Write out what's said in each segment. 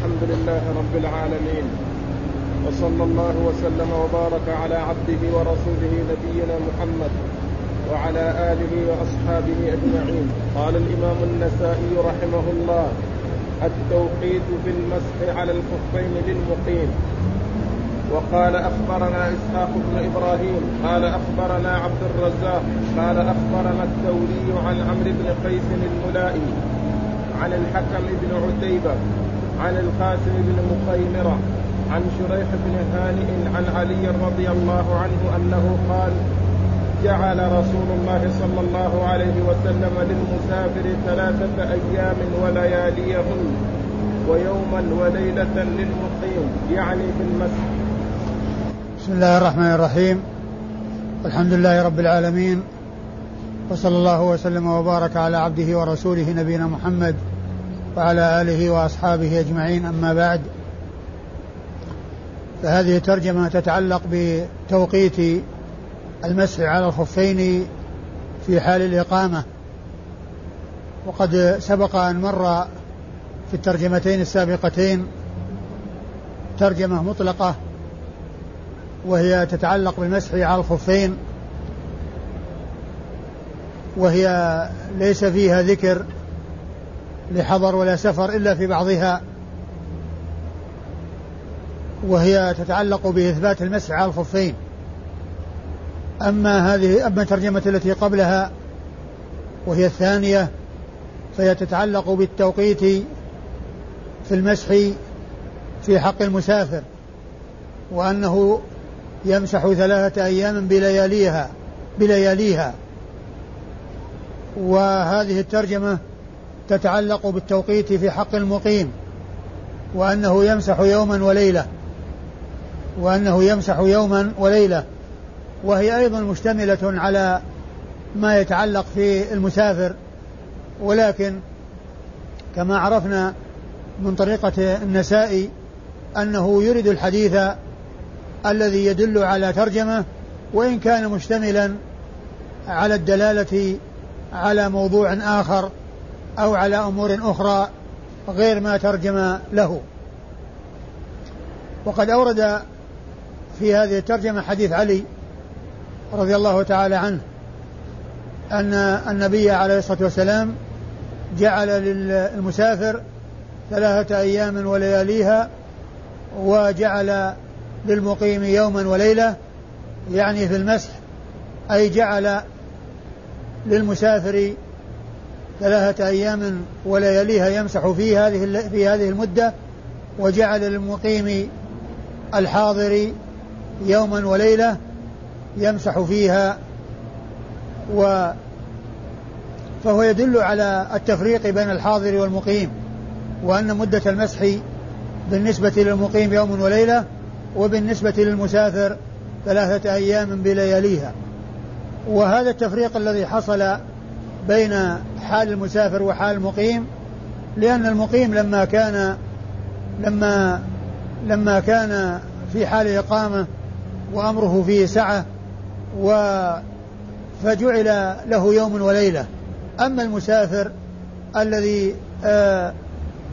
الحمد لله رب العالمين وصلى الله وسلم وبارك على عبده ورسوله نبينا محمد وعلى آله وأصحابه أجمعين. قال الإمام النسائي رحمه الله التوقيت في المسح على الخفين للمقيم. وقال أخبرنا إسحاق بن إبراهيم قال أخبرنا عبد الرزاق قال أخبرنا الثوري عن عمرو بن قيس الملائي عن الحكم بن عتيبة عن القاسم بن مخيمرة عن شريح بن هانئ عن علي رضي الله عنه أنه قال جعل رسول الله صلى الله عليه وسلم للمسافر ثلاثة أيام ولياليهن ويوما وليلة للمقيم يعني في المسح بسم الله الرحمن الرحيم. الحمد لله رب العالمين وصلى الله وسلم وبارك على عبده ورسوله نبينا محمد وعلى آله وأصحابه أجمعين. أما بعد فهذه ترجمة تتعلق بتوقيت المسح على الخفين في حال الإقامة. وقد سبق أن مر في الترجمتين السابقتين ترجمة مطلقة وهي تتعلق بالمسح على الخفين وهي ليس فيها ذكر لحضر ولا سفر إلا في بعضها وهي تتعلق بإثبات المسح على الخفين. أما هذه أما الترجمة التي قبلها وهي الثانية فهي تتعلق بالتوقيت في المسح في حق المسافر وأنه يمسح ثلاثة أيام بلياليها بلياليها. وهذه الترجمة تتعلق بالتوقيت في حق المقيم وأنه يمسح يوما وليلة وأنه يمسح يوما وليلة وهي أيضا مشتملة على ما يتعلق في المسافر ولكن كما عرفنا من طريقة النسائي أنه يريد الحديث الذي يدل على ترجمة وإن كان مشتملا على الدلالة على موضوع آخر. أو على أمور أخرى غير ما ترجم له. وقد أورد في هذه الترجمة حديث علي رضي الله تعالى عنه أن النبي عليه الصلاة والسلام جعل للمسافر ثلاثة أيام ولياليها وجعل للمقيم يوما وليلة يعني في المسح أي جعل للمسافر ثلاثة أيام ولياليها يمسح في هذه في هذه المدة وجعل للمقيم الحاضر يوما وليلة يمسح فيها و فهو يدل على التفريق بين الحاضر والمقيم وأن مدة المسح بالنسبة للمقيم يوم وليلة وبالنسبة للمسافر ثلاثة أيام بلياليها وهذا التفريق الذي حصل بين حال المسافر وحال المقيم لأن المقيم لما كان لما لما كان في حال إقامة وأمره فيه سعة و فجعل له يوم وليلة. أما المسافر الذي آآ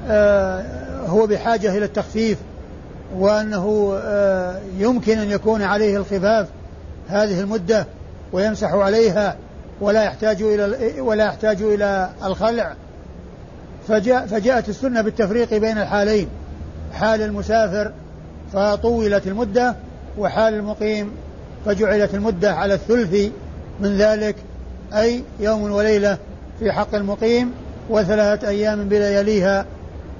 آآ هو بحاجة إلى التخفيف وأنه يمكن أن يكون عليه الخفاف هذه المدة ويمسح عليها ولا يحتاج إلى ولا يحتاج إلى الخلع. فجاء فجاءت السنة بالتفريق بين الحالين. حال المسافر فطولت المدة وحال المقيم فجعلت المدة على الثلث من ذلك أي يوم وليلة في حق المقيم وثلاثة أيام بلياليها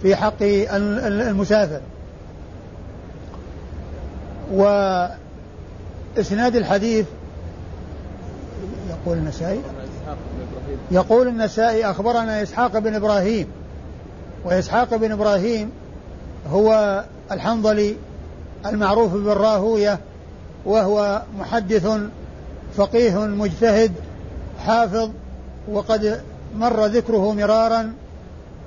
في حق المسافر. وإسناد الحديث يقول النسائي؟ يقول النسائي أخبرنا إسحاق بن إبراهيم. وإسحاق بن إبراهيم هو الحنظلي المعروف بالراهوية وهو محدث فقيه مجتهد حافظ وقد مر ذكره مرارا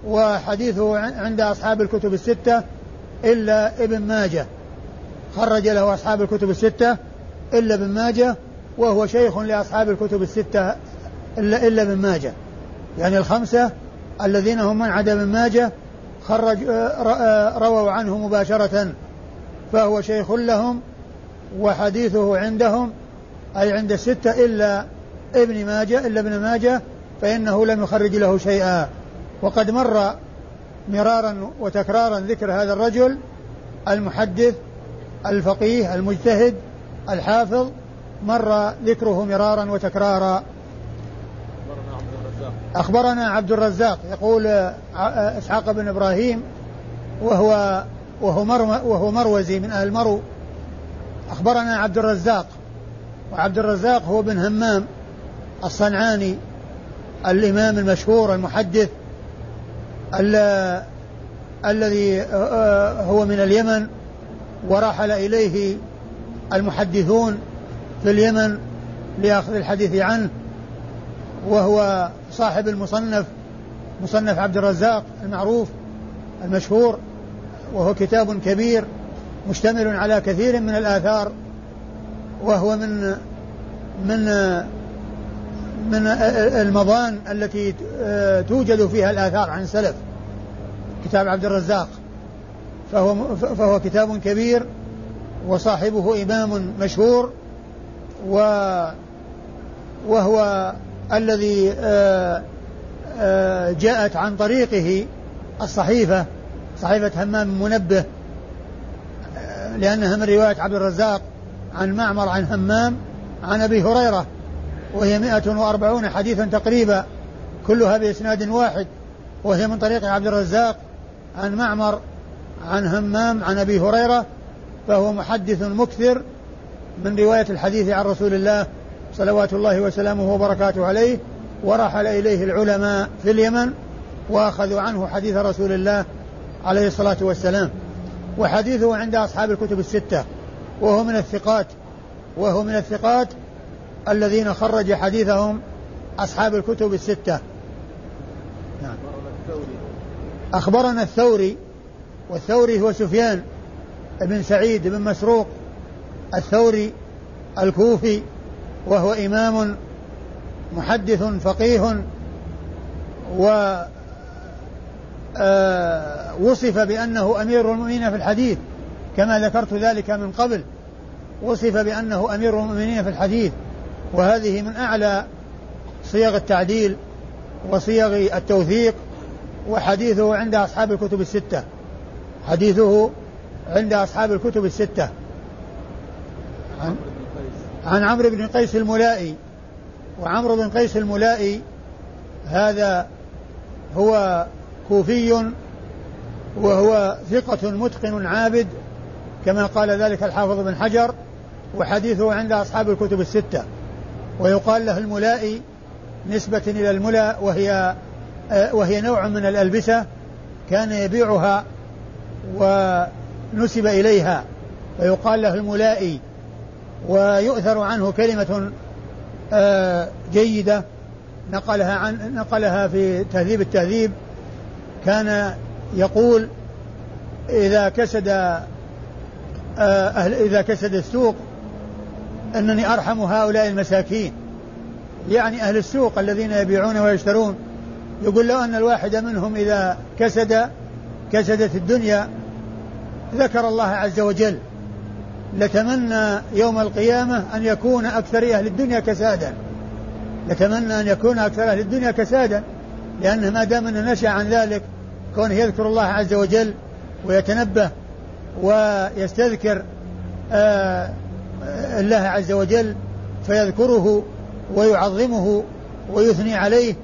وحديثه عند أصحاب الكتب الستة إلا ابن ماجه. خرج له أصحاب الكتب الستة إلا ابن ماجه وهو شيخ لأصحاب الكتب الستة إلا إلا ابن ماجه. يعني الخمسة الذين هم من عدا ابن ماجه خرج آه، رووا عنه مباشرة. فهو شيخ لهم وحديثه عندهم أي عند الستة إلا ابن ماجه إلا ابن ماجه فإنه لم يخرج له شيئا. وقد مر مرارا وتكرارا ذكر هذا الرجل المحدث الفقيه المجتهد الحافظ مر ذكره مرارا وتكرارا. أخبرنا عبد الرزاق يقول إسحاق بن إبراهيم وهو وهو, وهو مروزي من أهل المرو أخبرنا عبد الرزاق وعبد الرزاق هو بن همام الصنعاني الإمام المشهور المحدث الذي هو من اليمن ورحل إليه المحدثون. في اليمن لأخذ الحديث عنه وهو صاحب المصنف مصنف عبد الرزاق المعروف المشهور وهو كتاب كبير مشتمل على كثير من الآثار وهو من من من المضان التي توجد فيها الآثار عن السلف. كتاب عبد الرزاق. فهو فهو كتاب كبير وصاحبه إمام مشهور و وهو الذي آه، آه، جاءت عن طريقه الصحيفة صحيفة همام منبه آه، لأنها من رواية عبد الرزاق عن معمر عن همام عن أبي هريرة وهي 140 حديثا تقريبا كلها بإسناد واحد وهي من طريق عبد الرزاق عن معمر عن همام عن أبي هريرة فهو محدث مكثر من رواية الحديث عن رسول الله صلوات الله وسلامه وبركاته عليه ورحل إليه العلماء في اليمن وأخذوا عنه حديث رسول الله عليه الصلاة والسلام وحديثه عند أصحاب الكتب الستة وهو من الثقات وهو من الثقات الذين خرج حديثهم أصحاب الكتب الستة نعم. أخبرنا الثوري والثوري هو سفيان بن سعيد بن مسروق الثوري الكوفي وهو إمام محدث فقيه و آه، وصف بأنه أمير المؤمنين في الحديث كما ذكرت ذلك من قبل وصف بأنه أمير المؤمنين في الحديث وهذه من أعلى صيغ التعديل وصيغ التوثيق وحديثه عند أصحاب الكتب الستة حديثه عند أصحاب الكتب الستة. عن, عن عمرو بن قيس الملائي. وعمرو بن قيس الملائي هذا هو كوفي وهو ثقة متقن عابد كما قال ذلك الحافظ بن حجر وحديثه عند أصحاب الكتب الستة. ويقال له الملائي نسبة إلى الملا وهي وهي نوع من الألبسة كان يبيعها ونسب إليها. ويقال له الملائي ويؤثر عنه كلمة آه، جيدة نقلها عن نقلها في تهذيب التهذيب. كان يقول إذا كسد آه، أهل إذا كسد السوق أنني أرحم هؤلاء المساكين. يعني أهل السوق الذين يبيعون ويشترون. يقول لو أن الواحد منهم إذا كسد كسدت الدنيا ذكر الله عز وجل لتمنى يوم القيامة أن يكون أكثر أهل الدنيا كسادا لتمنى أن يكون أكثر أهل الدنيا كسادا لأنه ما دام أنه نشأ عن ذلك كونه يذكر الله عز وجل ويتنبه ويستذكر آه الله عز وجل فيذكره ويعظمه ويثني عليه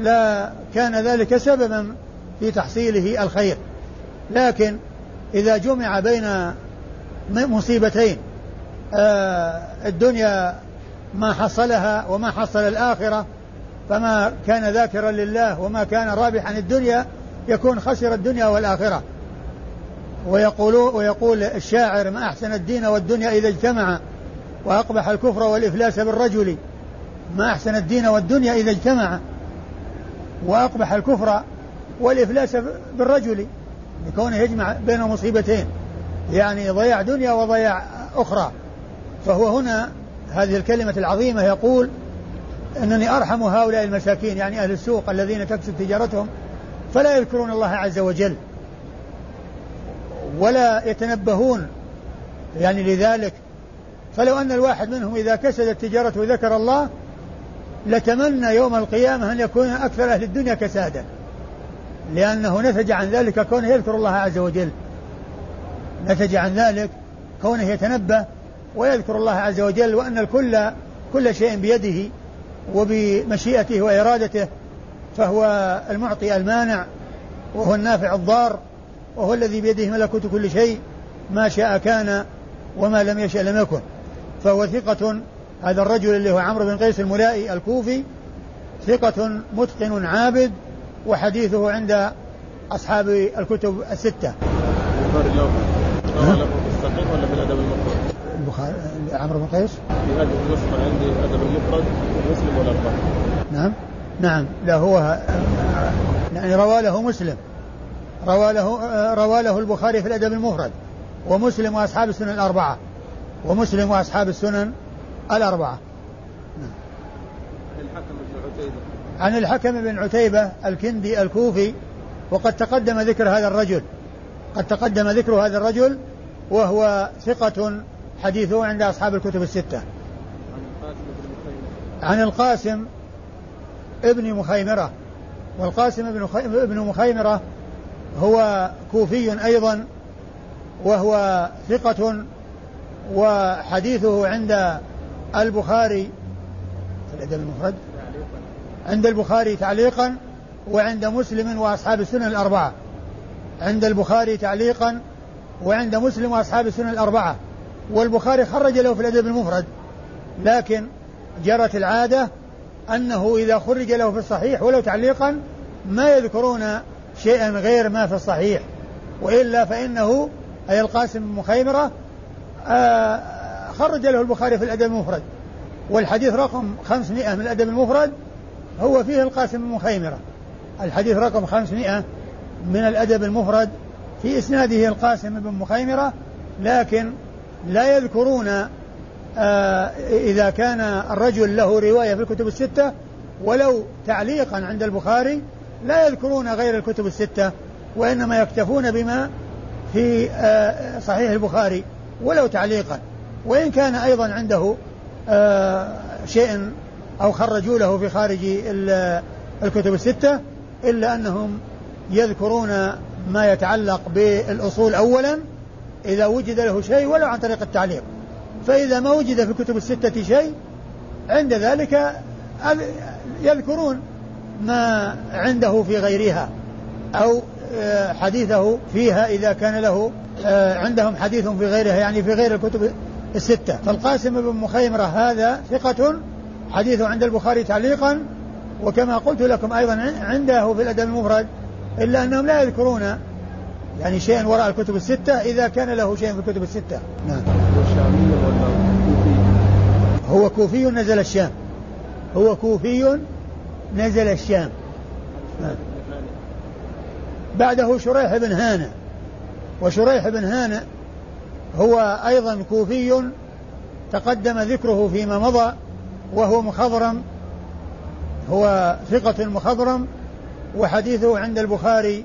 لا كان ذلك سببا في تحصيله الخير. لكن إذا جمع بين مصيبتين. آه الدنيا ما حصلها وما حصل الآخرة. فما كان ذاكرا لله وما كان رابحا الدنيا يكون خسر الدنيا والآخرة. ويقول ويقول الشاعر ما أحسن الدين والدنيا إذا اجتمعا وأقبح الكفر والإفلاس بالرجل. ما أحسن الدين والدنيا إذا اجتمعا وأقبح الكفر والإفلاس بالرجل. لكونه يجمع بين مصيبتين. يعني ضياع دنيا وضياع أخرى. فهو هنا هذه الكلمة العظيمة يقول أنني أرحم هؤلاء المساكين يعني أهل السوق الذين تكسب تجارتهم فلا يذكرون الله عز وجل ولا يتنبهون يعني لذلك. فلو أن الواحد منهم إذا كسدت تجارته وذكر الله لتمنى يوم القيامة أن يكون أكثر أهل الدنيا كسادا لأنه نتج عن ذلك كونه يذكر الله عز وجل. نتج عن ذلك كونه يتنبه ويذكر الله عز وجل وأن الكل كل شيء بيده وبمشيئته وإرادته فهو المعطي المانع وهو النافع الضار وهو الذي بيده ملكوت كل شيء ما شاء كان وما لم يشأ لم يكن فهو ثقة هذا الرجل اللي هو عمرو بن قيس الملائي الكوفي ثقة متقن عابد وحديثه عند أصحاب الكتب الستة. الصحيح ولا في المفرد؟ البخاري عمرو بن قيس؟ في هذه النسخة عندي الأدب المفرد ومسلم والأربعة. نعم. نعم. لا هو يعني روى له مسلم. روى له روى له البخاري في الأدب المفرد. ومسلم وأصحاب السنن الأربعة. ومسلم وأصحاب السنن الأربعة. نعم. الحكم بن عتيبة. عن الحكم بن عتيبة الكندي الكوفي وقد تقدم ذكر هذا الرجل. قد تقدم ذكر هذا الرجل وهو ثقة حديثه عند أصحاب الكتب الستة. عن القاسم ابن مخيمرة. والقاسم ابن ابن مخيمرة هو كوفي أيضا وهو ثقة وحديثه عند البخاري. الأدب المفرد؟ عند البخاري تعليقا وعند مسلم وأصحاب السنن الأربعة. عند البخاري تعليقا وعند مسلم وأصحاب السنن الأربعة والبخاري خرج له في الأدب المفرد لكن جرت العادة أنه إذا خرج له في الصحيح ولو تعليقا ما يذكرون شيئا غير ما في الصحيح وإلا فإنه أي القاسم بن مخيمرة آه خرج له البخاري في الأدب المفرد والحديث رقم 500 من الأدب المفرد هو فيه القاسم بن مخيمرة الحديث رقم 500 من الأدب المفرد في إسناده القاسم بن مخيمرة لكن لا يذكرون آه إذا كان الرجل له رواية في الكتب الستة ولو تعليقا عند البخاري لا يذكرون غير الكتب الستة وإنما يكتفون بما في آه صحيح البخاري ولو تعليقا. وإن كان أيضا عنده آه شيء أو خرجوا له في خارج الكتب الستة إلا أنهم يذكرون ما يتعلق بالأصول أولا إذا وجد له شيء ولو عن طريق التعليق فإذا ما وجد في الكتب الستة شيء عند ذلك يذكرون ما عنده في غيرها أو آه، حديثه فيها إذا كان له آه، عندهم حديث في غيرها يعني في غير الكتب الستة. فالقاسم بن مخيمرة هذا ثقة حديثه عند البخاري تعليقا وكما قلت لكم أيضا عنده في الأدب المفرد إلا أنهم لا يذكرون يعني شيئا وراء الكتب الستة إذا كان له شيء في الكتب الستة. نعم. هو كوفي نزل الشام. هو كوفي نزل الشام. نعم. بعده شريح بن هانة وشريح بن هانة هو أيضا كوفي تقدم ذكره فيما مضى وهو مخضرم هو ثقة مخضرم وحديثه عند البخاري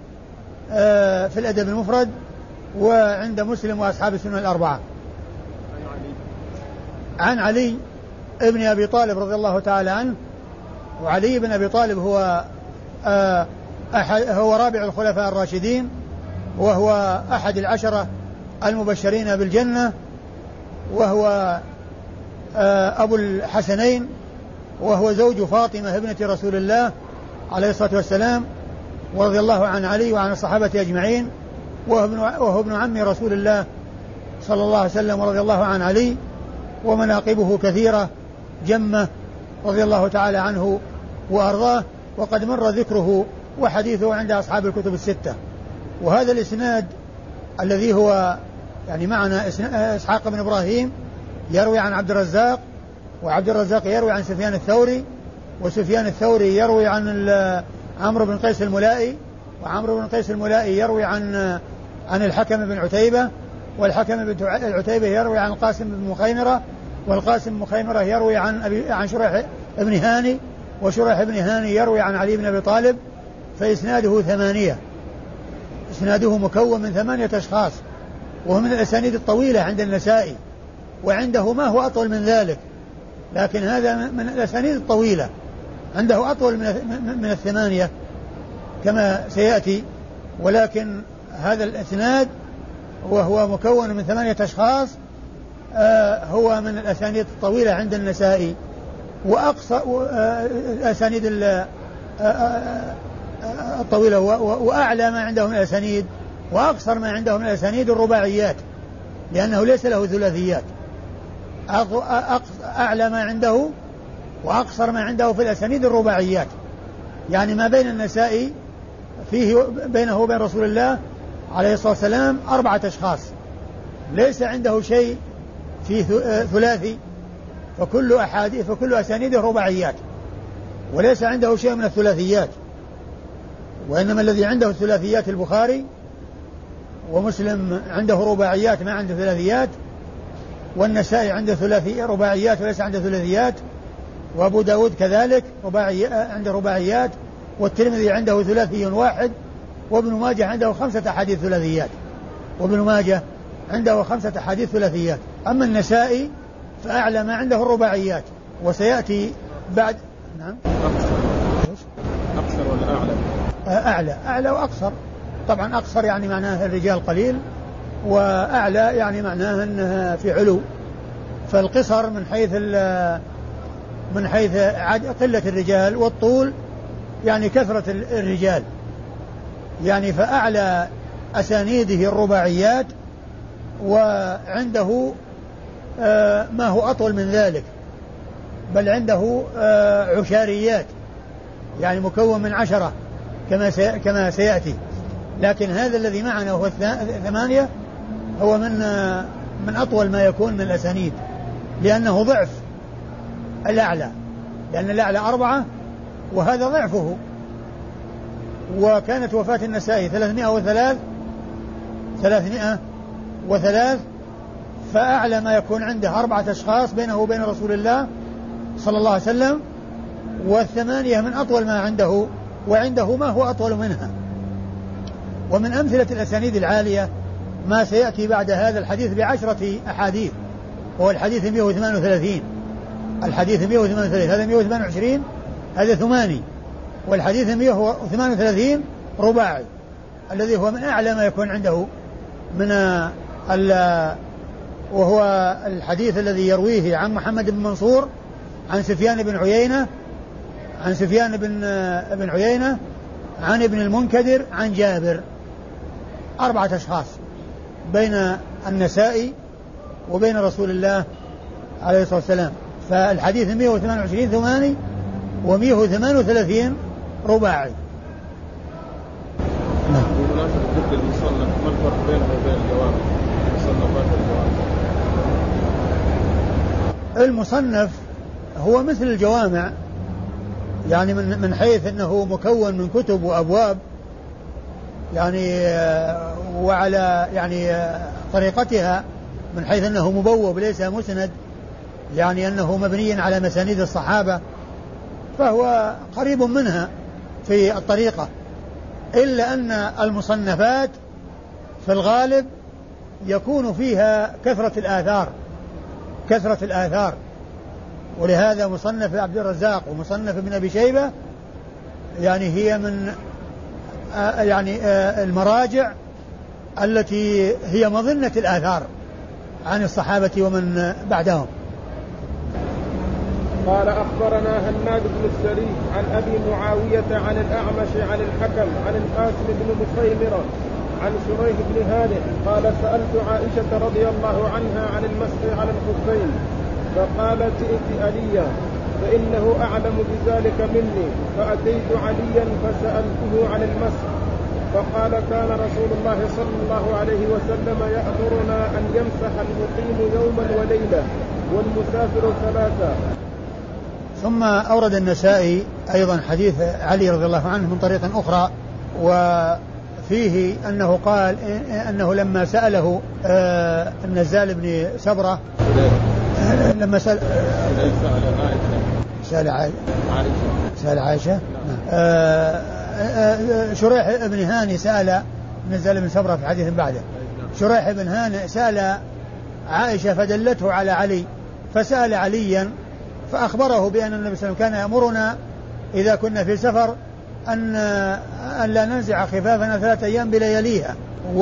آه، في الأدب المفرد وعند مسلم وأصحاب السنة الأربعة. عن علي ابن أبي طالب رضي الله تعالى عنه وعلي بن أبي طالب هو آه، أحد هو رابع الخلفاء الراشدين وهو أحد العشرة المبشرين بالجنة وهو آه، أبو الحسنين وهو زوج فاطمة ابنة رسول الله عليه الصلاة والسلام ورضي الله عن علي وعن الصحابة أجمعين وهو ابن, وهو ابن عم رسول الله صلى الله عليه وسلم ورضي الله عن علي ومناقبه كثيرة جمة رضي الله تعالى عنه وأرضاه وقد مر ذكره وحديثه عند أصحاب الكتب الستة. وهذا الإسناد الذي هو يعني معنا إسحاق بن إبراهيم يروي عن عبد الرزاق وعبد الرزاق يروي عن سفيان الثوري وسفيان الثوري يروي عن عمرو بن قيس الملائي وعمرو بن قيس الملائي يروي عن عن الحكم بن عتيبة والحكم بن عتيبة يروي عن القاسم بن مخيمرة والقاسم بن مخيمرة يروي عن أبي عن شريح بن هاني وشريح بن هاني يروي عن علي بن أبي طالب فإسناده ثمانية. إسناده مكون من ثمانية أشخاص وهو من الأسانيد الطويلة عند النسائي وعنده ما هو أطول من ذلك لكن هذا من الأسانيد الطويلة. عنده أطول من من الثمانية كما سيأتي ولكن هذا الإسناد وهو مكون من ثمانية أشخاص آه هو من الأسانيد الطويلة عند النسائي وأقصى آه الأسانيد آه، الطويلة وأعلى ما عنده من الأسانيد وأقصر ما عنده من الأسانيد الرباعيات لأنه ليس له ثلاثيات. أعلى ما عنده وأقصر ما عنده في الأسانيد الرباعيات. يعني ما بين النسائي فيه بينه وبين رسول الله عليه الصلاة والسلام أربعة أشخاص. ليس عنده شيء في ثلاثي فكل أحاديث فكل أسانيده رباعيات. وليس عنده شيء من الثلاثيات. وإنما الذي عنده الثلاثيات البخاري ومسلم عنده رباعيات ما عنده ثلاثيات. والنسائي عنده ثلاثي رباعيات وليس عنده ثلاثيات. وأبو داود كذلك رباعي عنده رباعيات والترمذي عنده ثلاثي واحد وابن ماجه عنده خمسة أحاديث ثلاثيات. وابن ماجه عنده خمسة أحاديث ثلاثيات. أما النسائي فأعلى ما عنده الرباعيات وسيأتي بعد نعم. أقصر ولا أعلى؟ أعلى. أعلى وأقصر. طبعا أقصر يعني معناه الرجال قليل وأعلى يعني معناه أنه في علو. فالقصر من حيث من حيث قلة الرجال والطول يعني كثرة الرجال. يعني فأعلى أسانيده الرباعيات وعنده آه، ما هو أطول من ذلك بل عنده آه، عشاريات يعني مكون من عشرة كما كما سيأتي. لكن هذا الذي معنا وهو الثمانية هو من آه، من أطول ما يكون من الأسانيد لأنه ضعف. الأعلى لأن الأعلى أربعة وهذا ضعفه. وكانت وفاة النسائي ثلاثمائة وثلاث ثلاثمائة وثلاث فأعلى ما يكون عنده أربعة أشخاص بينه وبين رسول الله صلى الله عليه وسلم والثمانية من أطول ما عنده وعنده ما هو أطول منها. ومن أمثلة الأسانيد العالية ما سيأتي بعد هذا الحديث بعشرة أحاديث وهو الحديث 138 الحديث 138 هذا 128 هذا ثماني. والحديث 138 رباعي الذي هو من أعلى ما يكون عنده من وهو الحديث الذي يرويه عن محمد بن منصور عن سفيان بن عيينة عن سفيان بن بن عيينة عن ابن المنكدر عن جابر. أربعة أشخاص بين النسائي وبين رسول الله عليه الصلاة والسلام. فالحديث 128 ثماني و138 رباعي. نعم. بمناسبة المصنف ما الفرق بينه وبين الجوامع؟ الجوامع المصنف هو مثل الجوامع يعني من من حيث إنه مكون من كتب وأبواب يعني آه، وعلى يعني آه، طريقتها من حيث إنه مبوب ليس مسند يعني أنه مبني على مسانيد الصحابة فهو قريب منها في الطريقة إلا أن المصنفات في الغالب يكون فيها كثرة الآثار كثرة الآثار. ولهذا مصنف عبد الرزاق ومصنف ابن أبي شيبة يعني هي من آه، يعني آه، المراجع التي هي مظنة الآثار عن الصحابة ومن بعدهم. قال أخبرنا هناد بن السري عن أبي معاوية عن الأعمش عن الحكم عن القاسم بن مخيمرة عن شريح بن هانئ قال سألت عائشة رضي الله عنها عن المسح على الخفين فقالت ائت عليا فإنه أعلم بذلك مني فأتيت عليا فسألته عن المسح فقال كان رسول الله صلى الله عليه وسلم يأمرنا أن يمسح المقيم يوما وليلة والمسافر ثلاثة. ثم أورد النسائي أيضا حديث علي رضي الله عنه من طريق أخرى وفيه أنه قال أنه لما سأله آه، النزال بن سبرة لما سأل سأل عائشة. سأل عائشة. نعم. آه، آه، آه، شريح بن هاني سأل نزل بن سبرة في حديث بعده. شريح بن هانئ سأل عائشة فدلته على علي فسأل عليا فأخبره بأن النبي صلى الله عليه وسلم كان يأمرنا إذا كنا في سفر أن أن لا ننزع خفافنا ثلاثة أيام بلياليها. و...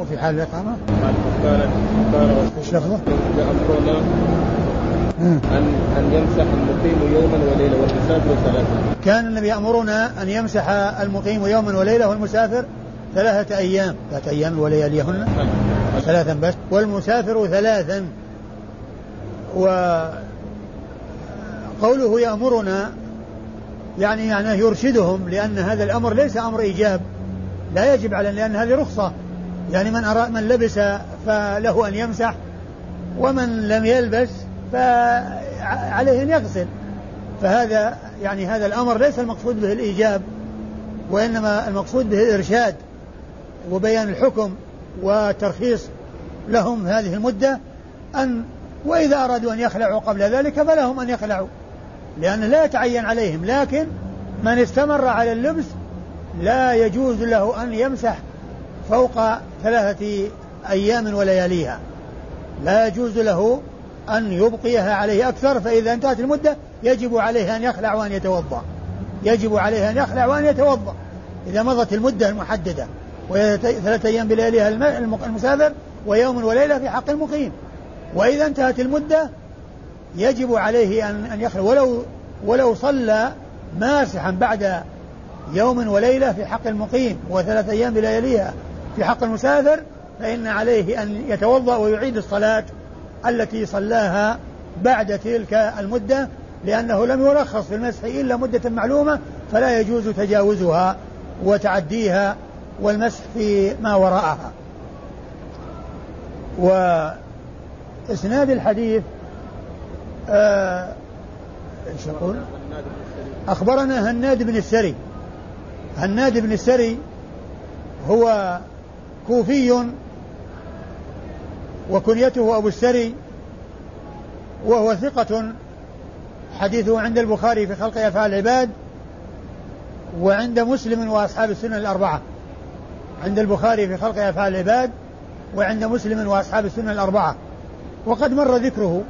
وفي حال الإقامة قال قال؟ أمرنا أن أن يمسح المقيم يوما وليلة والمسافر ثلاثة. كان النبي يأمرنا أن يمسح المقيم يوما وليلة والمسافر ثلاثة أيام. ثلاثة أيام ولياليهن ثلاثا بس. والمسافر ثلاثا. وقوله يأمرنا يعني يعني يرشدهم لأن هذا الأمر ليس أمر إيجاب لا يجب على لأن هذه رخصة. يعني من أراد من لبس فله أن يمسح ومن لم يلبس فعليه أن يغسل. فهذا يعني هذا الأمر ليس المقصود به الإيجاب وإنما المقصود به الإرشاد وبيان الحكم وترخيص لهم هذه المدة أن وإذا أرادوا أن يخلعوا قبل ذلك فلهم أن يخلعوا. لأنه لا يتعين عليهم لكن من استمر على اللبس لا يجوز له أن يمسح فوق ثلاثة أيام ولياليها. لا يجوز له أن يبقيها عليه أكثر فإذا انتهت المدة يجب عليه أن يخلع وأن يتوضأ. يجب عليه أن يخلع وأن يتوضأ. إذا مضت المدة المحددة وهي ثلاثة أيام بلياليها المسافر ويوم وليلة في حق المقيم. وإذا انتهت المدة يجب عليه أن أن يخلع ولو ولو صلى ماسحا بعد يوم وليلة في حق المقيم وثلاثة أيام بلياليها في حق المسافر فإن عليه أن يتوضأ ويعيد الصلاة التي صلاها بعد تلك المدة لأنه لم يرخص في المسح إلا مدة معلومة فلا يجوز تجاوزها وتعديها والمسح في ما وراءها. وإسناد الحديث آه إيش يقول؟ أخبرنا هناد بن السري. هناد بن السري هو كوفي وكنيته أبو السري وهو ثقة حديثه عند البخاري في خلق أفعال العباد وعند مسلم وأصحاب السنن الأربعة. عند البخاري في خلق أفعال العباد وعند مسلم وأصحاب السنن الأربعة. وقد مر ذكره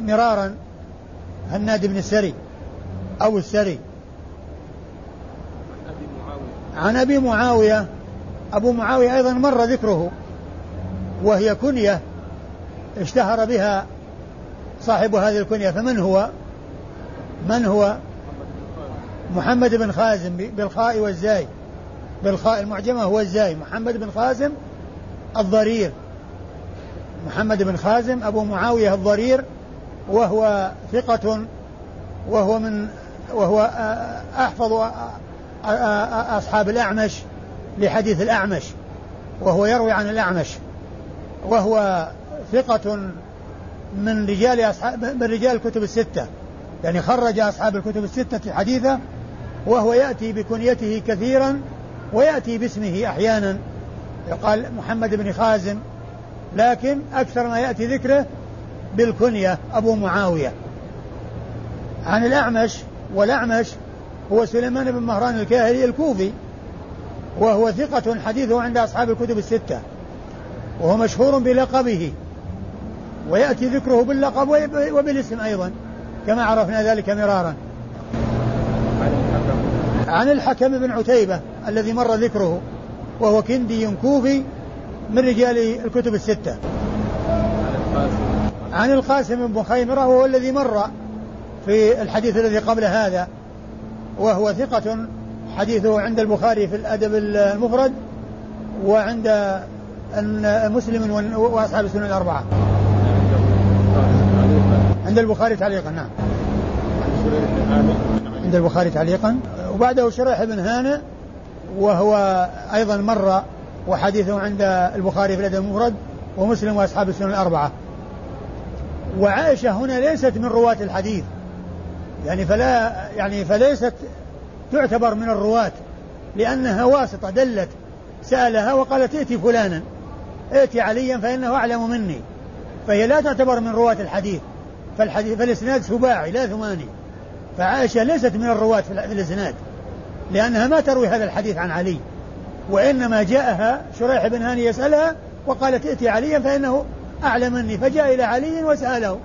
مرارا هناد بن السري أو السري. عن أبي معاوية أبو معاوية أيضا مر ذكره وهي كنية اشتهر بها صاحب هذه الكنية فمن هو؟ من هو؟ محمد بن خازم بالخاء والزاي بالخاء المعجمة هو الزاي محمد بن خازم الضرير. محمد بن خازم أبو معاوية الضرير وهو ثقة وهو من وهو أحفظ أصحاب الأعمش لحديث الأعمش وهو يروي عن الأعمش وهو ثقة من رجال أصحاب من رجال الكتب الستة يعني خرج أصحاب الكتب الستة حديثه وهو يأتي بكنيته كثيرا ويأتي باسمه أحيانا يقال محمد بن خازم لكن أكثر ما يأتي ذكره بالكنية أبو معاوية. عن الأعمش والأعمش هو سليمان بن مهران الكاهلي الكوفي وهو ثقة حديثه عند أصحاب الكتب الستة وهو مشهور بلقبه ويأتي ذكره باللقب وبالاسم أيضا كما عرفنا ذلك مرارا. عن الحكم بن عتيبة الذي مر ذكره وهو كندي كوفي من رجال الكتب الستة؟ عن القاسم بن خيمرة وهو الذي مر في الحديث الذي قبل هذا وهو ثقة حديثه عند البخاري في الأدب المفرد وعند مسلم وأصحاب السنن الأربعة. عند البخاري تعليقا نعم. عند البخاري تعليقا. وبعده شريح بن هانئ وهو أيضا مر وحديثه عند البخاري في الأدب المفرد ومسلم وأصحاب السنن الأربعة. وعائشة هنا ليست من رواة الحديث. يعني فلا يعني فليست تعتبر من الرواة لأنها واسطة دلت سألها وقالت ائتي فلانا ائتي عليا فإنه أعلم مني. فهي لا تعتبر من رواة الحديث. فالحديث فالإسناد سباعي لا ثماني. فعائشة ليست من الرواة في الإسناد لأنها ما تروي هذا الحديث عن علي. وإنما جاءها شريح بن هاني يسألها وقالت ائتي عليا فإنه أعلى مني فجاء إلى علي وسأله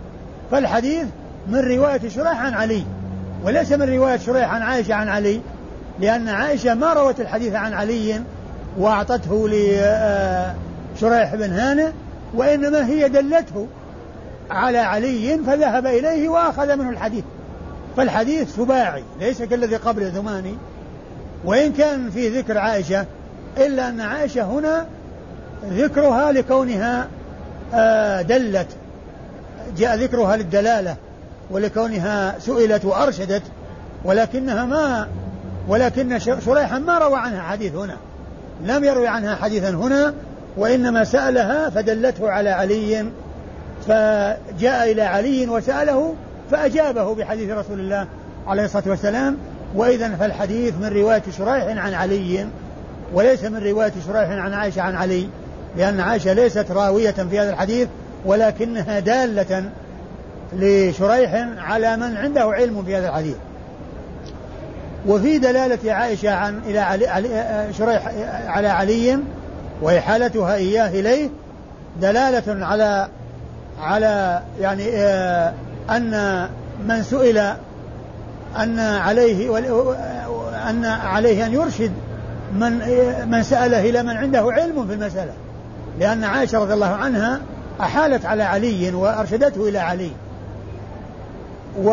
فالحديث من رواية شريح عن علي وليس من رواية شريح عن عائشة عن علي لأن عائشة ما روت الحديث عن علي وأعطته لشريح بن هانئ وإنما هي دلته على علي فذهب إليه وأخذ منه الحديث. فالحديث سباعي ليس كالذي قبل ثماني وإن كان في ذكر عائشة إلا أن عائشة هنا ذكرها لكونها آه، دلت جاء ذكرها للدلالة ولكونها سئلت وأرشدت ولكنها ما ولكن شريحا ما روى عنها حديث هنا لم يروي عنها حديثا هنا وإنما سألها فدلته على علي فجاء إلى علي وسأله فأجابه بحديث رسول الله عليه الصلاة والسلام وإذا فالحديث من رواية شريح عن علي. وليس من رواية شريح عن عائشة عن علي لأن عائشة ليست راوية في هذا الحديث ولكنها دالة لشريح على من عنده علم في هذا الحديث. وفي دلالة عائشة عن إلى علي, علي شريح على علي وإحالتها إياه إليه دلالة على على يعني آه، أن من سئل أن عليه أن عليه أن يرشد من من سأله إلى من عنده علم في المسألة. لأن عائشة رضي الله عنها أحالت على علي وأرشدته إلى علي. و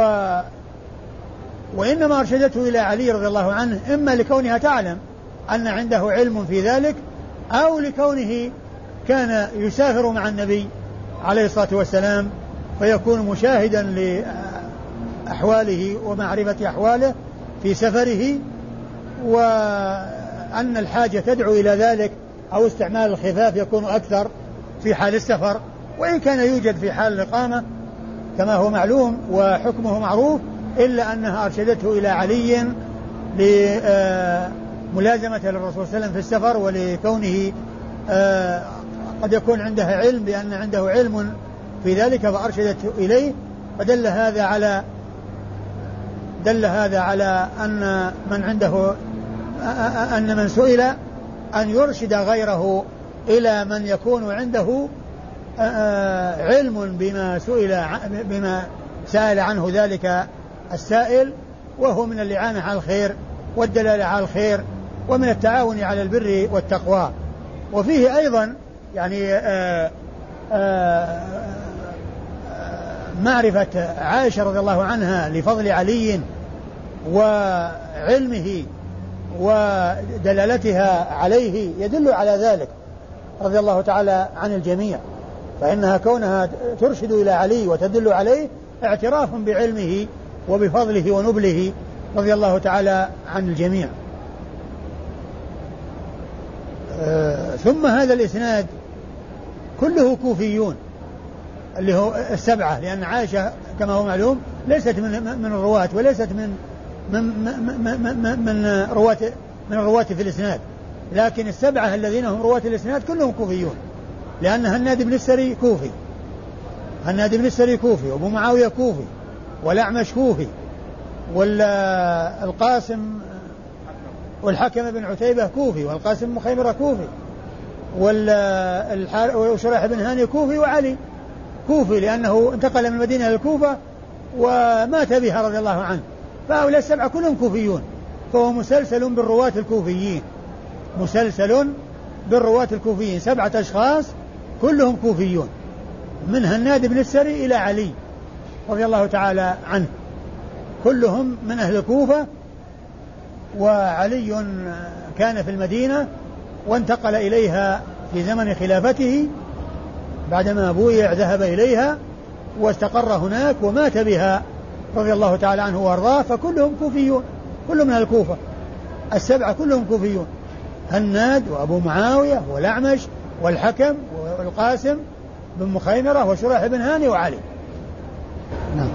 وإنما أرشدته إلى علي رضي الله عنه إما لكونها تعلم أن عنده علم في ذلك أو لكونه كان يسافر مع النبي عليه الصلاة والسلام فيكون مشاهدا لأحواله ومعرفة أحواله في سفره وأن الحاجة تدعو إلى ذلك أو استعمال الخفاف يكون أكثر في حال السفر وإن كان يوجد في حال الإقامة كما هو معلوم وحكمه معروف إلا أنها أرشدته إلى علي لملازمة للرسول صلى الله عليه وسلم في السفر ولكونه آه، قد يكون عنده علم بأن عنده علم في ذلك فأرشدته إليه. فدل هذا على دل هذا على أن من عنده أن من سئل أن يرشد غيره إلى من يكون عنده علم بما سئل بما سأل عنه ذلك السائل وهو من الإعانة على الخير والدلالة على الخير ومن التعاون على البر والتقوى. وفيه أيضا يعني آآ معرفة عائشة رضي الله عنها لفضل علي وعلمه ودلالتها عليه يدل على ذلك رضي الله تعالى عن الجميع. فإنها كونها ترشد إلى علي وتدل عليه اعتراف بعلمه وبفضله ونبله رضي الله تعالى عن الجميع. آه ثم هذا الإسناد كله كوفيون اللي هو السبعة لأن عائشة كما هو معلوم ليست من من الرواة وليست من من من, من, رواة من الرواة في الإسناد. لكن السبعة الذين هم رواة الإسناد كلهم كوفيون. لأن هناد بن السري كوفي. هناد بن السري كوفي وأبو معاوية كوفي والأعمش كوفي والقاسم والحكم بن عتيبة كوفي والقاسم مخيمرة كوفي وشريح بن هاني كوفي وعلي كوفي لأنه انتقل من المدينة إلى الكوفة ومات بها رضي الله عنه. فهؤلاء السبعة كلهم كوفيون. فهو مسلسل بالرواة الكوفيين. مسلسل بالرواة الكوفيين. سبعة أشخاص كلهم كوفيون. من هناد بن السري إلى علي رضي الله تعالى عنه. كلهم من أهل الكوفة وعلي كان في المدينة وانتقل إليها في زمن خلافته. بعدما بويع ذهب إليها واستقر هناك ومات بها. رضي الله تعالى عنه وأرضاه فكلهم كوفيون كلهم من الكوفة. السبعة كلهم كوفيون. هناد وأبو معاوية والأعمش والحكم والقاسم بن مخيمرة وشريح بن هاني وعلي. نعم.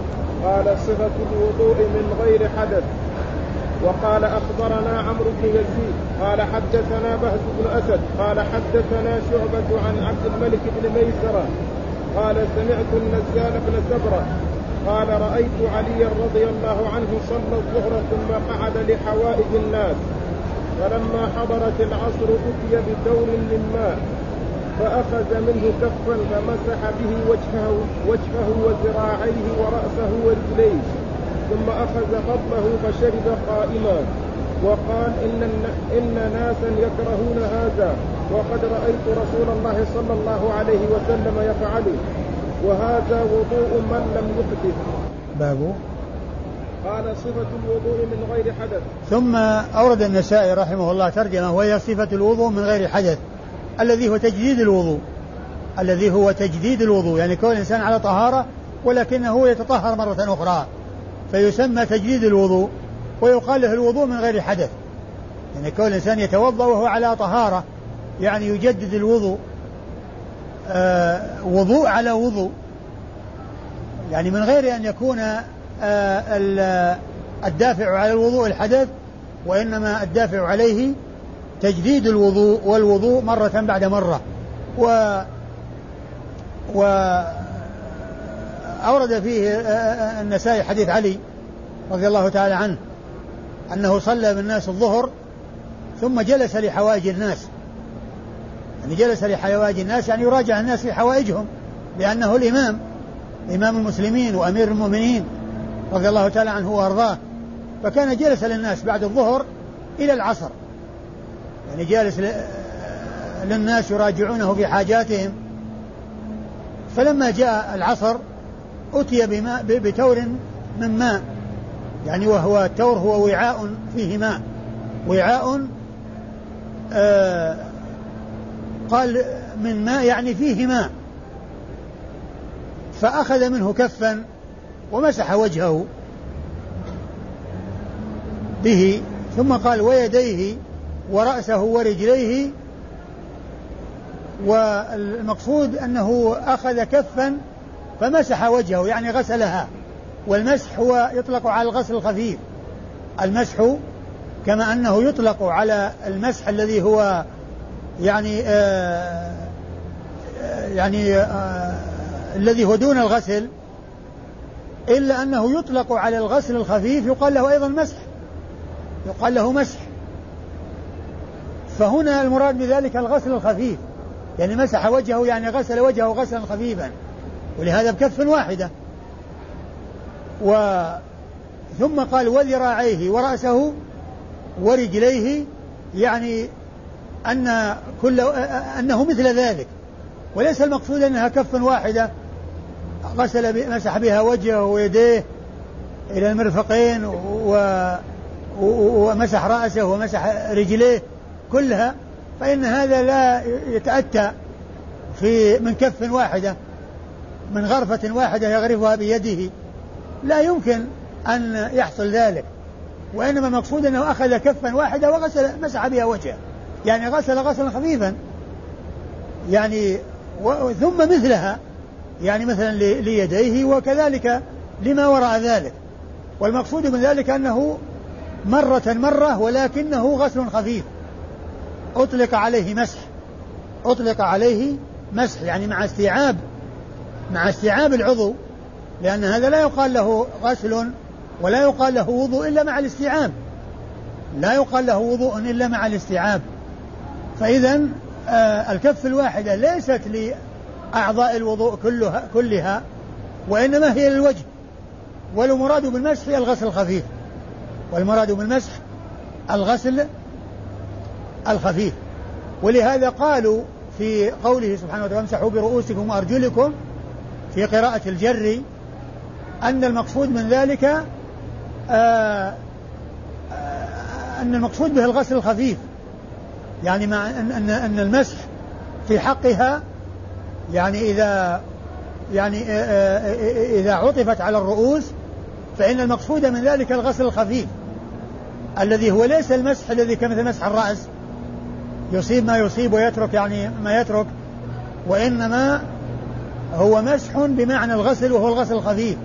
قال صفة الوضوء من غير حدث. وقال أخبرنا عمرو بن يزيد قال حدثنا بهز بن أسد قال حدثنا شعبة عن عبد الملك بن ميسرة قال سمعت النزال بن سبرة قال رأيت عليا رضي الله عنه صلى الظهر ثم قعد لحوائج الناس. فلما حضرت العصر أتي بدور من ماء فأخذ منه كفا فمسح به وجهه وجهه وذراعيه ورأسه ورجليه ثم أخذ فضله فشرب قائما. وقال إن إن ناسا يكرهون هذا وقد رأيت رسول الله صلى الله عليه وسلم يفعله. وهذا وضوء من لم يحدث باب قال صفة الوضوء من غير حدث. ثم أورد النسائي رحمه الله ترجمة وهي صفة الوضوء من غير حدث الذي هو تجديد الوضوء. الذي هو تجديد الوضوء يعني كون الإنسان على طهارة ولكنه يتطهر مرة أخرى. فيسمى تجديد الوضوء ويقال له الوضوء من غير حدث. يعني كون الإنسان يتوضأ وهو على طهارة يعني يجدد الوضوء. وضوء على وضوء. يعني من غير أن يكون آه الدافع على الوضوء الحدث وإنما الدافع عليه تجديد الوضوء والوضوء مرة بعد مرة. و و أورد فيه آه، آه، النسائي حديث علي رضي الله تعالى عنه أنه صلى بالناس الظهر ثم جلس لحوائج الناس. يعني جلس لحوائج الناس يعني يراجع الناس في حوائجهم لأنه الإمام إمام المسلمين وأمير المؤمنين رضي الله تعالى عنه وأرضاه. فكان جلس للناس بعد الظهر إلى العصر. يعني جالس للناس يراجعونه في حاجاتهم. فلما جاء العصر أتي بماء بتور من ماء. يعني وهو التور هو وعاء فيه ماء. وعاء آه قال من ماء يعني فيه ماء فأخذ منه كفا ومسح وجهه به ثم قال ويديه ورأسه ورجليه والمقصود أنه أخذ كفا فمسح وجهه يعني غسلها. والمسح هو يطلق على الغسل الخفيف. المسح كما أنه يطلق على المسح الذي هو يعني آه, آه، يعني آه الذي هو دون الغسل إلا أنه يطلق على الغسل الخفيف يقال له أيضا مسح. يقال له مسح. فهنا المراد بذلك الغسل الخفيف. يعني مسح وجهه يعني غسل وجهه غسلا خفيفا. ولهذا بكف واحدة. و ثم قال وذراعيه ورأسه ورجليه يعني أن كل أنه مثل ذلك. وليس المقصود أنها كف واحدة. غسل مسح بها وجهه ويديه إلى المرفقين و ومسح رأسه ومسح رجليه كلها فإن هذا لا يتأتى في من كف واحدة من غرفة واحدة يغرفها بيده. لا يمكن أن يحصل ذلك. وإنما المقصود أنه أخذ كفا واحدة وغسل مسح بها وجهه. يعني غسل غسلا خفيفا. يعني ثم مثلها يعني مثلا ليديه وكذلك لما وراء ذلك. والمقصود من ذلك أنه مرة مرة ولكنه غسل خفيف. أطلق عليه مسح. أطلق عليه مسح يعني مع استيعاب مع استيعاب العضو لأن هذا لا يقال له غسل ولا يقال له وضوء إلا مع الاستيعاب. لا يقال له وضوء إلا مع الاستيعاب. فإذا آه الكف الواحدة ليست لأعضاء الوضوء كلها كلها وإنما هي للوجه. والمراد بالمسح هي الغسل الخفيف. والمراد بالمسح الغسل الخفيف. ولهذا قالوا في قوله سبحانه وتعالى امسحوا برؤوسكم وأرجلكم في قراءة الجر أن المقصود من ذلك آآ آه، آآ آه، أن المقصود به الغسل الخفيف. يعني مع أن أن أن المسح في حقها يعني إذا يعني آه، إذا عطفت على الرؤوس فإن المقصود من ذلك الغسل الخفيف الذي هو ليس المسح الذي كمثل مسح الرأس. يصيب ما يصيب ويترك يعني ما يترك. وإنما هو مسح بمعنى الغسل وهو الغسل الخفيف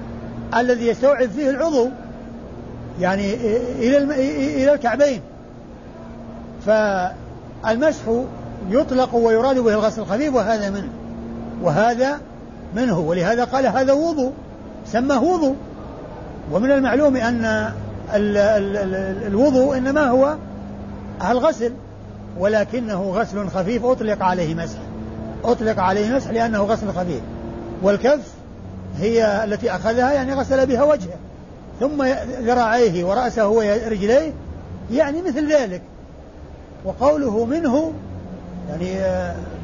الذي يستوعب فيه العضو. يعني إلى إلى الكعبين. فالمسح يطلق ويراد به الغسل الخفيف وهذا منه وهذا منه ولهذا قال هذا وضوء سماه وضوء. ومن المعلوم أن الوضوء إنما هو الغسل ولكنه غسل خفيف أطلق عليه مسح أطلق عليه مسح لأنه غسل خفيف. والكف هي التي أخذها يعني غسل بها وجهه ثم ذراعيه ورأسه ورجليه يعني مثل ذلك. وقوله منه يعني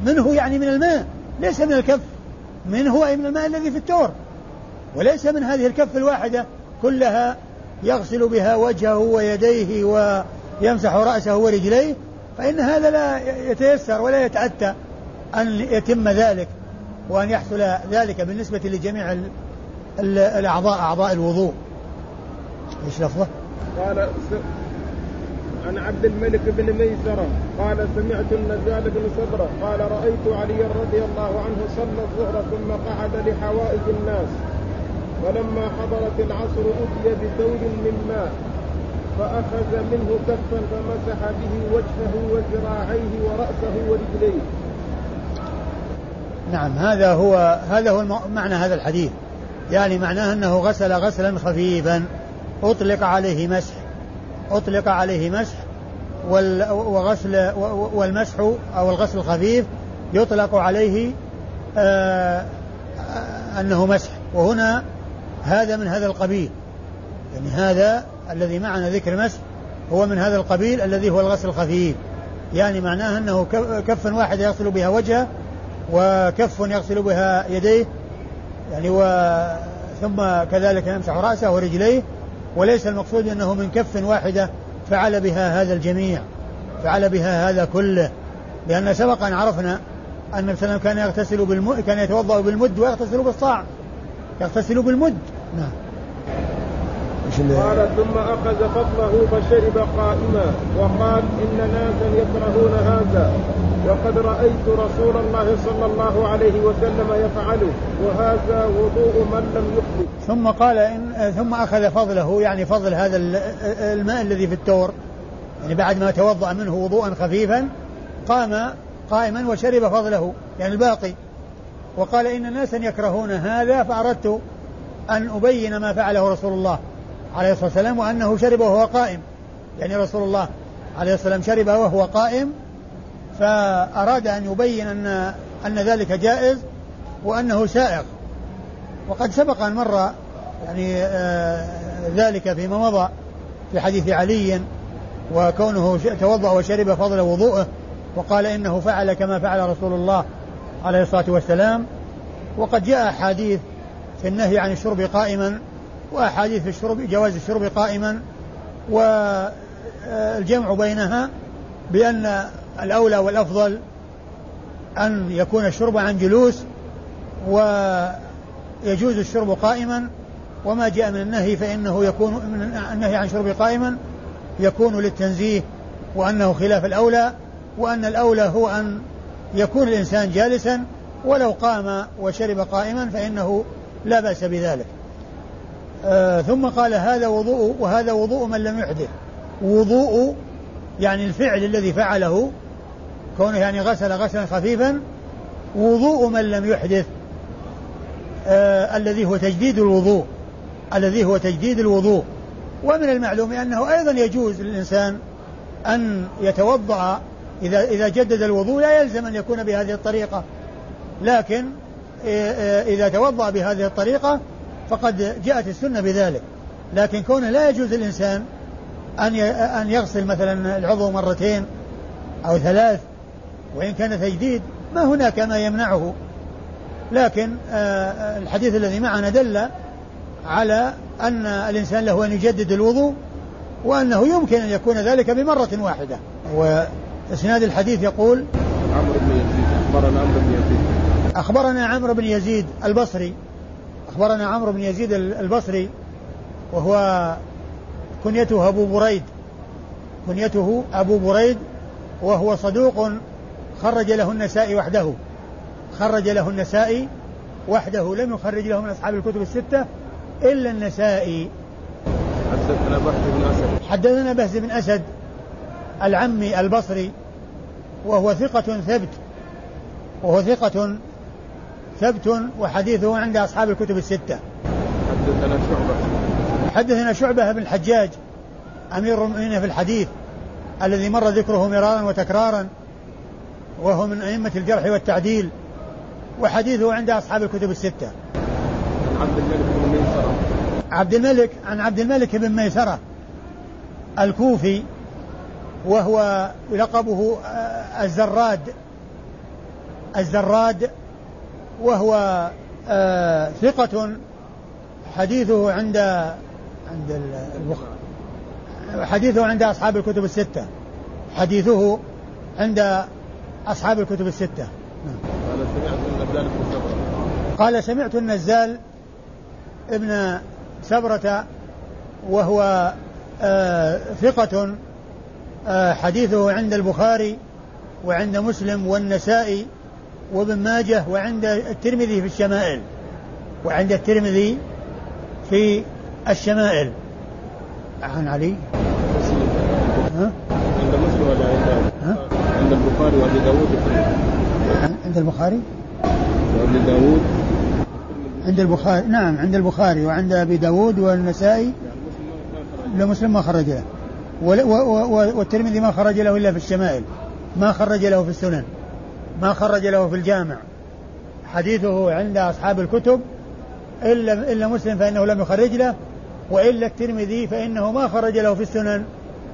منه يعني من الماء ليس من الكف. منه أي من الماء الذي في التور. وليس من هذه الكف الواحدة كلها يغسل بها وجهه ويديه ويمسح رأسه ورجليه فإن هذا لا يتيسر ولا يتأتى أن يتم ذلك وأن يحصل ذلك بالنسبة لجميع الأعضاء أعضاء الوضوء. إيش لفظه؟ قال عن عبد الملك بن ميسرة قال سمعت النزال بن صبرة قال رأيت علي رضي الله عنه صلى الظهر ثم قعد لحوائج الناس. فلما حضرت العصر أتي بثور من ماء فأخذ منه كفا فمسح به وجهه وذراعيه ورأسه ورجليه. نعم هذا هو هذا هو معنى هذا الحديث. يعني معناه أنه غسل غسلا خفيفا أطلق عليه مسح. أطلق عليه مسح وغسل والمسح أو الغسل الخفيف يطلق عليه آه أنه مسح. وهنا هذا من هذا القبيل. يعني هذا الذي معنا ذكر مسح هو من هذا القبيل الذي هو الغسل الخفيف. يعني معناه أنه كف واحد يغسل بها وجهه وكف يغسل بها يديه يعني و ثم كذلك يمسح رأسه ورجليه وليس المقصود أنه من كف واحدة فعل بها هذا الجميع فعل بها هذا كله. لأن سبق أن عرفنا أن النبي صلى الله عليه وسلم كان يغتسل بالمد كان يتوضأ بالمد ويغتسل بالصاع. يغتسل بالمد. نعم. قال ثم أخذ فضله فشرب قائما وقال إن ناسا يكرهون هذا وقد رأيت رسول الله صلى الله عليه وسلم يفعله وهذا وضوء من لم يحدث ثم قال إن ثم أخذ فضله يعني فضل هذا الماء الذي في التور يعني بعد ما توضأ منه وضوءا خفيفا قام قائما وشرب فضله يعني الباقي. وقال إن ناسا يكرهون هذا فأردت أن أبين ما فعله رسول الله. عليه الصلاة والسلام وأنه شرب وهو قائم. يعني رسول الله عليه الصلاة والسلام شرب وهو قائم فأراد أن يبين أن أن ذلك جائز وأنه سائغ وقد سبق أن مر يعني آه ذلك فيما مضى في حديث علي وكونه توضأ وشرب فضل وضوءه وقال إنه فعل كما فعل رسول الله عليه الصلاة والسلام. وقد جاء أحاديث في النهي عن الشرب قائما وأحاديث الشرب جواز الشرب قائما والجمع بينها بأن الأولى والأفضل أن يكون الشرب عن جلوس ويجوز الشرب قائما وما جاء من النهي فإنه يكون من النهي عن شرب قائما يكون للتنزيه وأنه خلاف الأولى وأن الأولى هو أن يكون الإنسان جالسا ولو قام وشرب قائما فإنه لا بأس بذلك. آه ثم قال هذا وضوء وهذا وضوء من لم يحدث. وضوء يعني الفعل الذي فعله كونه يعني غسل غسلا خفيفا. وضوء من لم يحدث آه الذي هو تجديد الوضوء الذي هو تجديد الوضوء. ومن المعلوم أنه أيضا يجوز للإنسان أن يتوضأ إذا إذا جدد الوضوء لا يلزم أن يكون بهذه الطريقة. لكن آه، آه، إذا توضأ بهذه الطريقة فقد جاءت السنة بذلك. لكن كونه لا يجوز الإنسان أن أن يغسل مثلا العضو مرتين أو ثلاث وإن كان تجديد ما هناك ما يمنعه. لكن آه، الحديث الذي معنا دل على أن الإنسان له أن يجدد الوضوء وأنه يمكن أن يكون ذلك بمرة واحدة. وإسناد الحديث يقول عمرو بن يزيد أخبرنا عمرو بن يزيد. أخبرنا عمرو بن يزيد البصري أخبرنا عمرو بن يزيد البصري وهو كنيته أبو بريد. كنيته أبو بريد وهو صدوق خرج له النسائي وحده. خرج له النسائي وحده لم يخرج له من أصحاب الكتب الستة إلا النسائي حدثنا بهز بن أسد. حدثنا بهز بن أسد العمي البصري وهو ثقة ثبت وهو ثقة ثبت وحديثه عند أصحاب الكتب الستة. حدثنا شعبة. حدثنا شعبة بن الحجاج أمير المؤمنين في الحديث الذي مر ذكره مرارا وتكرارا وهو من أئمة الجرح والتعديل وحديثه عند أصحاب الكتب الستة. عبد الملك بن ميسرة. عبد الملك عن عبد الملك بن ميسرة الكوفي وهو لقبه آه، الزراد الزراد وهو آه، ثقة حديثه عند عند البخاري حديثه عند أصحاب الكتب الستة. حديثه عند أصحاب الكتب الستة. نعم. قال سمعت النزال بن سبرة قال سمعت النزال ابن سبرة وهو آه ثقة آه حديثه عند البخاري وعند مسلم والنسائي. وابن ماجه وعند الترمذي في الشمائل وعند الترمذي في الشمائل. عن علي. ها؟ عند مسلم ولا عند؟ عند البخاري وأبي داود. عند البخاري؟ وأبي داود. عند البخاري نعم عند البخاري وعند أبي داود والنسائي. لا مسلم ما خرج له. والترمذي ما خرج له إلا في الشمائل. ما خرج له في السنن. ما خرج له في الجامع. حديثه عند أصحاب الكتب. الا الا مسلم فإنه لم يخرج له والا الترمذي فإنه ما خرج له في السنن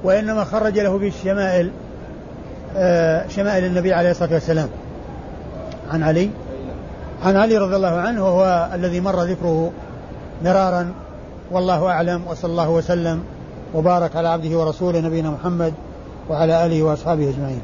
وإنما خرج له في الشمائل آه، شمائل النبي عليه الصلاة والسلام. عن علي. عن علي رضي الله عنه وهو الذي مر ذكره مرارا. والله أعلم وصلى الله وسلم وبارك على عبده ورسوله نبينا محمد وعلى آله وأصحابه أجمعين.